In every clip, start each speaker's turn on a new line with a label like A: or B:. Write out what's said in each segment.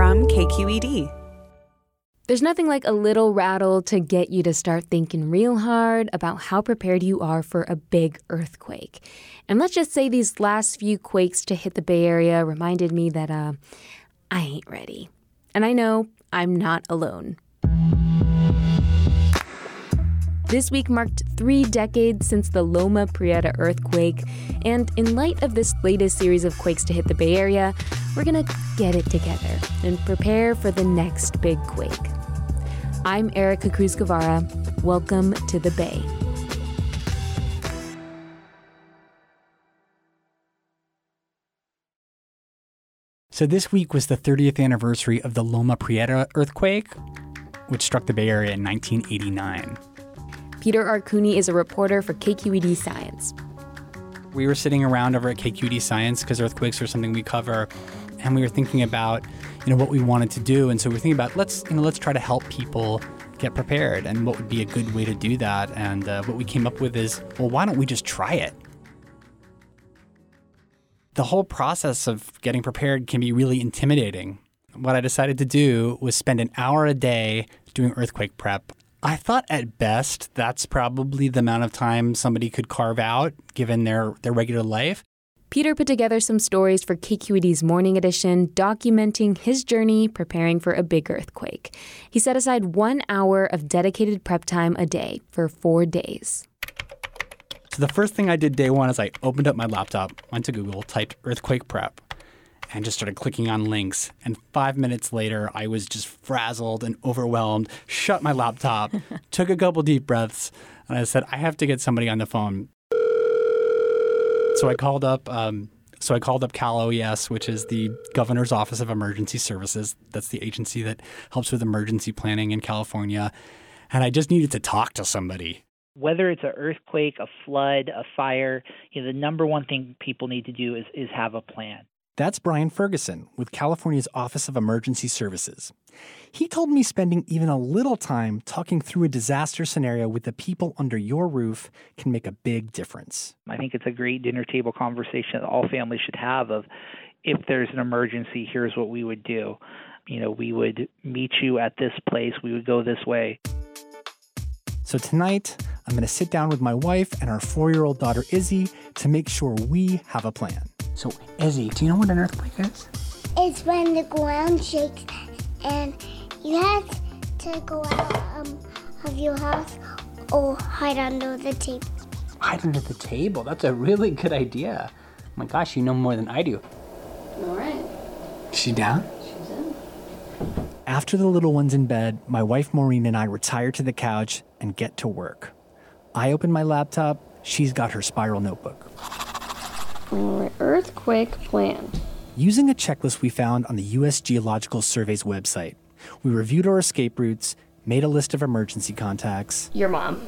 A: from KQED.
B: There's nothing like a little rattle to get you to start thinking real hard about how prepared you are for a big earthquake. And let's just say these last few quakes to hit the Bay Area reminded me that uh, I ain't ready. And I know I'm not alone. This week marked three decades since the Loma Prieta earthquake, and in light of this latest series of quakes to hit the Bay Area, we're gonna get it together and prepare for the next big quake. I'm Erica Cruz Guevara. Welcome to the Bay.
C: So, this week was the 30th anniversary of the Loma Prieta earthquake, which struck the Bay Area in 1989.
B: Peter Arcuni is a reporter for KQED Science.
C: We were sitting around over at KQED Science because earthquakes are something we cover, and we were thinking about, you know, what we wanted to do. And so we are thinking about let's, you know, let's try to help people get prepared, and what would be a good way to do that. And uh, what we came up with is, well, why don't we just try it? The whole process of getting prepared can be really intimidating. What I decided to do was spend an hour a day doing earthquake prep I thought at best that's probably the amount of time somebody could carve out given their, their regular life.
B: Peter put together some stories for KQED's Morning Edition documenting his journey preparing for a big earthquake. He set aside one hour of dedicated prep time a day for four days.
C: So the first thing I did day one is I opened up my laptop, went to Google, typed earthquake prep, and just started clicking on links. And five minutes later, I was just frazzled and overwhelmed, shut my laptop, took a couple deep breaths, and I said, I have to get somebody on the phone. So I called up. Um, so I called up Cal OES, which is the Governor's Office of Emergency Services. That's the agency that helps with emergency planning in California. And I just needed to talk to somebody.
D: Whether it's an earthquake, a flood, a fire, you know, the number one thing people need to do is, is have a plan.
C: That's Brian Ferguson with California's Office of Emergency Services. He told me spending even a little time talking through a disaster scenario with the people under your roof can make a big difference.
D: I think it's a great dinner table conversation that all families should have of if there's an emergency, here's what we would do. You know, we would meet you at this place, we would go this way.
C: So tonight, I'm going to sit down with my wife and our four year old daughter Izzy to make sure we have a plan. So, Izzy, do you know what an earthquake is?
E: It's when the ground shakes and you have to go out um, of your house or hide under the table.
C: Hide under the table? That's a really good idea. Oh my gosh, you know more than I do.
F: All right.
C: Is she down?
F: She's in.
C: After the little one's in bed, my wife Maureen and I retire to the couch and get to work. I open my laptop, she's got her spiral notebook.
F: Earthquake plan.
C: Using a checklist we found on the U.S. Geological Survey's website, we reviewed our escape routes, made a list of emergency contacts.
F: Your mom.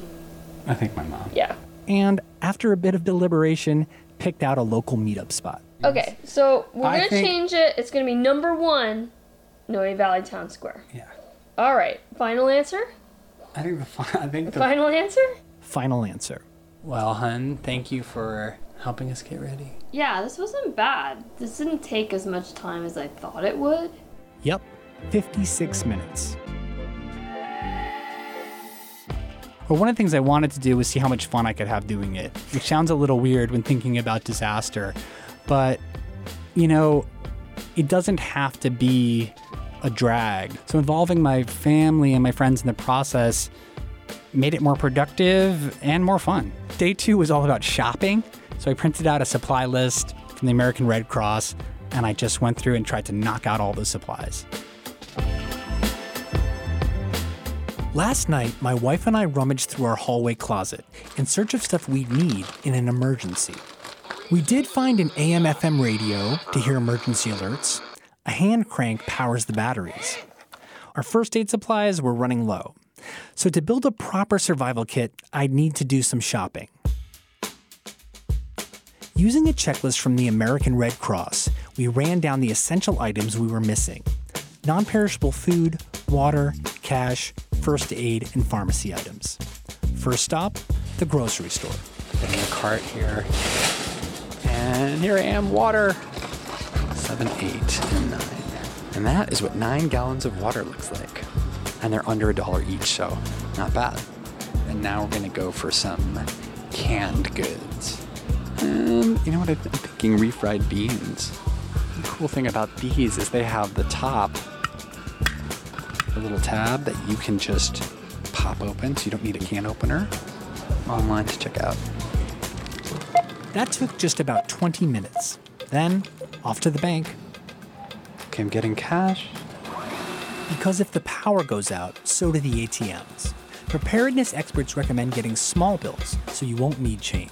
C: I think my mom.
F: Yeah.
C: And after a bit of deliberation, picked out a local meetup spot.
F: Okay, so we're
C: I
F: gonna
C: think-
F: change it. It's gonna be number one, Noe Valley Town Square.
C: Yeah.
F: All right. Final answer.
C: I think the, fi- I think the
F: Final answer.
C: final answer. Well, hun, thank you for helping us get ready.
F: Yeah, this wasn't bad. This didn't take as much time as I thought it would.
C: Yep, 56 minutes. But one of the things I wanted to do was see how much fun I could have doing it, which sounds a little weird when thinking about disaster. But, you know, it doesn't have to be a drag. So involving my family and my friends in the process made it more productive and more fun. Day two was all about shopping. So I printed out a supply list from the American Red Cross and I just went through and tried to knock out all the supplies. Last night, my wife and I rummaged through our hallway closet in search of stuff we'd need in an emergency. We did find an AM FM radio to hear emergency alerts. A hand crank powers the batteries. Our first aid supplies were running low. So, to build a proper survival kit, I'd need to do some shopping. Using a checklist from the American Red Cross, we ran down the essential items we were missing non perishable food, water, cash, first aid, and pharmacy items. First stop, the grocery store. Getting a cart here. And here I am, water. Seven, eight, and nine. And that is what nine gallons of water looks like. And they're under a dollar each, so not bad. And now we're gonna go for some canned goods. And you know what I'm thinking? Refried beans. The cool thing about these is they have the top, a little tab that you can just pop open so you don't need a can opener. Online to check out. That took just about 20 minutes. Then, off to the bank. Okay, I'm getting cash. Because if the power goes out, so do the ATMs. Preparedness experts recommend getting small bills so you won't need change.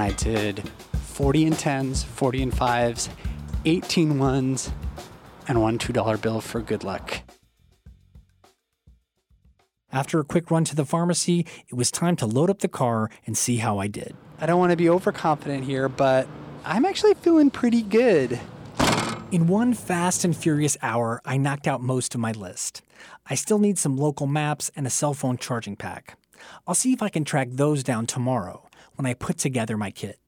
C: I did 40 and 10s, 40 and 5s, 18 ones, and one $2 bill for good luck. After a quick run to the pharmacy, it was time to load up the car and see how I did. I don't want to be overconfident here, but I'm actually feeling pretty good. In one fast and furious hour, I knocked out most of my list. I still need some local maps and a cell phone charging pack. I'll see if I can track those down tomorrow when I put together my kit.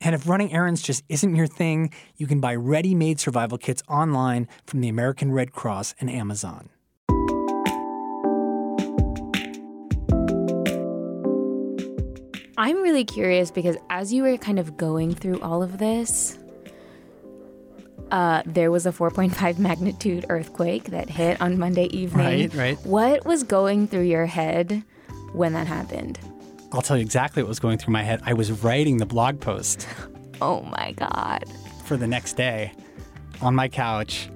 C: And if running errands just isn't your thing, you can buy ready made survival kits online from the American Red Cross and Amazon.
B: I'm really curious because as you were kind of going through all of this, uh, there was a 4.5 magnitude earthquake that hit on Monday evening.
C: Right, right.
B: What was going through your head when that happened?
C: I'll tell you exactly what was going through my head. I was writing the blog post
B: Oh my God.
C: for the next day on my couch,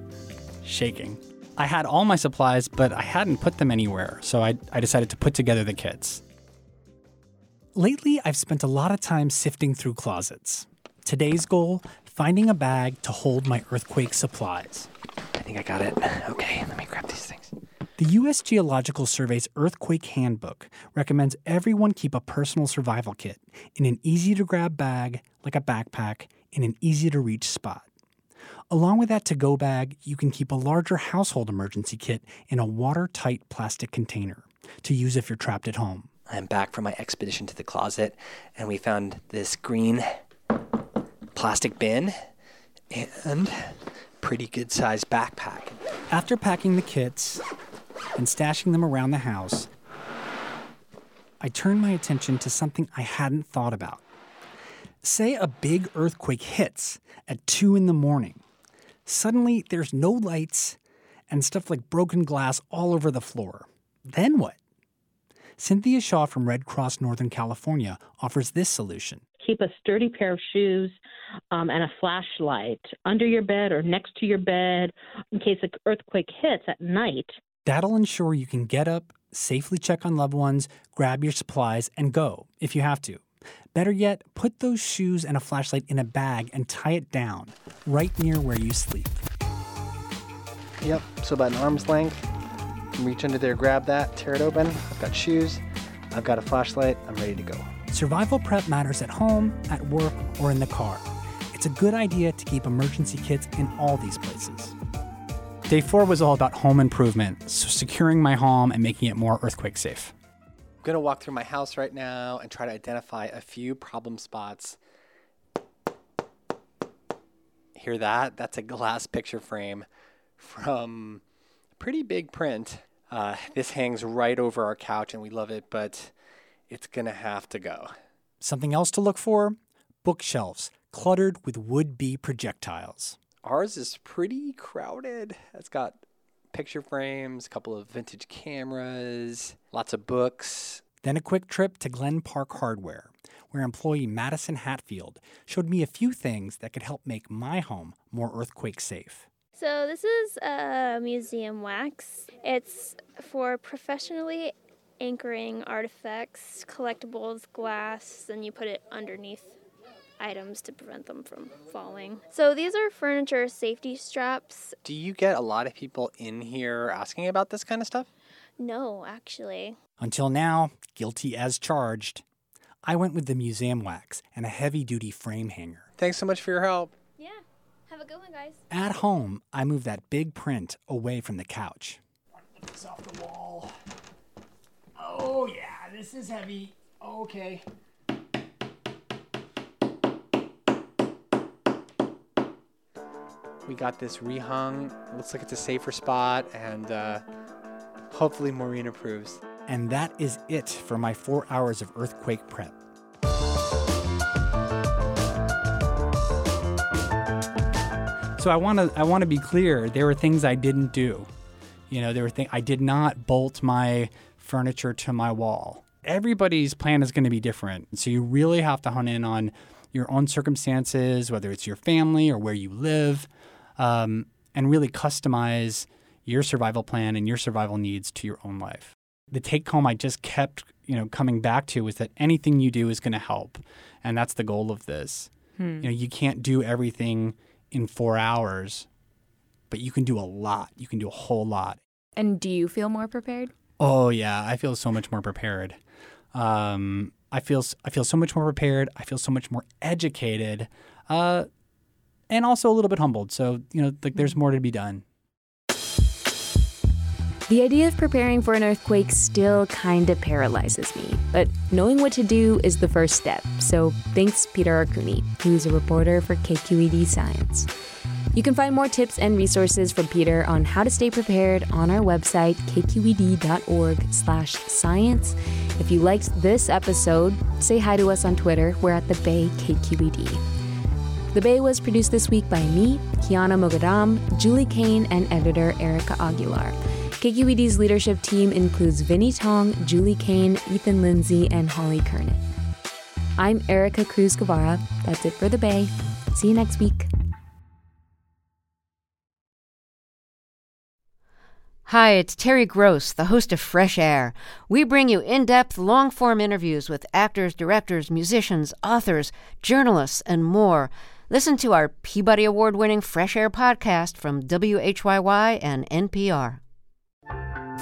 C: shaking. I had all my supplies, but I hadn't put them anywhere, so I, I decided to put together the kits. Lately, I've spent a lot of time sifting through closets. Today's goal finding a bag to hold my earthquake supplies.
G: I think I got it. Okay, let me grab these things.
C: The U.S. Geological Survey's Earthquake Handbook recommends everyone keep a personal survival kit in an easy to grab bag, like a backpack, in an easy to reach spot. Along with that to go bag, you can keep a larger household emergency kit in a watertight plastic container to use if you're trapped at home.
G: I'm back from my expedition to the closet, and we found this green plastic bin and pretty good sized backpack.
C: After packing the kits and stashing them around the house, I turned my attention to something I hadn't thought about. Say a big earthquake hits at 2 in the morning. Suddenly, there's no lights and stuff like broken glass all over the floor. Then what? Cynthia Shaw from Red Cross Northern California offers this solution.
H: Keep a sturdy pair of shoes um, and a flashlight under your bed or next to your bed in case an earthquake hits at night.
C: That'll ensure you can get up, safely check on loved ones, grab your supplies, and go if you have to. Better yet, put those shoes and a flashlight in a bag and tie it down right near where you sleep.
G: Yep, so about an arm's length. Reach under there, grab that, tear it open. I've got shoes, I've got a flashlight, I'm ready to go.
C: Survival prep matters at home, at work, or in the car. It's a good idea to keep emergency kits in all these places. Day four was all about home improvement, so securing my home and making it more earthquake safe.
G: I'm gonna walk through my house right now and try to identify a few problem spots. Hear that? That's a glass picture frame from pretty big print. Uh, this hangs right over our couch and we love it, but it's gonna have to go.
C: Something else to look for bookshelves cluttered with would be projectiles.
G: Ours is pretty crowded. It's got picture frames, a couple of vintage cameras, lots of books.
C: Then a quick trip to Glen Park Hardware, where employee Madison Hatfield showed me a few things that could help make my home more earthquake safe.
I: So, this is a museum wax. It's for professionally anchoring artifacts, collectibles, glass, and you put it underneath items to prevent them from falling. So, these are furniture safety straps.
G: Do you get a lot of people in here asking about this kind of stuff?
I: No, actually.
C: Until now, guilty as charged. I went with the museum wax and a heavy duty frame hanger.
G: Thanks so much for your help.
I: Yeah. Have a good one, guys.
C: At home, I moved that big print away from the couch.
J: Get this off the wall. Oh, yeah, this is heavy. Okay.
G: We got this rehung. Looks like it's a safer spot, and uh, hopefully Maureen approves.
C: And that is it for my four hours of earthquake prep. So I want to I want to be clear. There were things I didn't do. You know, there were things I did not bolt my furniture to my wall. Everybody's plan is going to be different, so you really have to hone in on your own circumstances, whether it's your family or where you live, um, and really customize your survival plan and your survival needs to your own life. The take home I just kept, you know, coming back to was that anything you do is going to help, and that's the goal of this.
B: Hmm.
C: You know, you can't do everything in four hours, but you can do a lot. You can do a whole lot.
B: And do you feel more prepared?
C: Oh yeah, I feel so much more prepared. Um, I feel I feel so much more prepared. I feel so much more educated, uh, and also a little bit humbled. So you know, like there's mm. more to be done.
B: The idea of preparing for an earthquake still kind of paralyzes me, but knowing what to do is the first step. So thanks, Peter Arcuni, who's a reporter for KQED Science. You can find more tips and resources from Peter on how to stay prepared on our website, kqed.org/science. If you liked this episode, say hi to us on Twitter. We're at the Bay KQED. The Bay was produced this week by me, Kiana Mogadam, Julie Caine, and editor Erika Aguilar. KQED's leadership team includes Vinnee Tong, Julie Caine, Ethan Lindsey, and Holly Kernan. I'm Erica Cruz Guevara. That's it for The Bay. See you next week.
K: Hi, it's Terry Gross, the host of Fresh Air. We bring you in depth, long form interviews with actors, directors, musicians, authors, journalists, and more. Listen to our Peabody Award winning Fresh Air podcast from WHYY and NPR.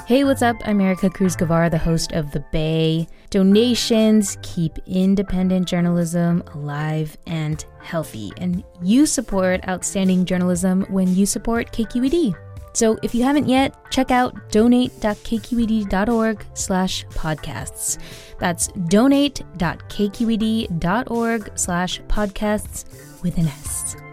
L: Hey, what's up? I'm Erica Cruz Guevara, the host of The Bay. Donations keep independent journalism alive and healthy, and you support outstanding journalism when you support KQED. So if you haven't yet, check out donate.kqed.org slash podcasts. That's donate.kqed.org slash podcasts with an S.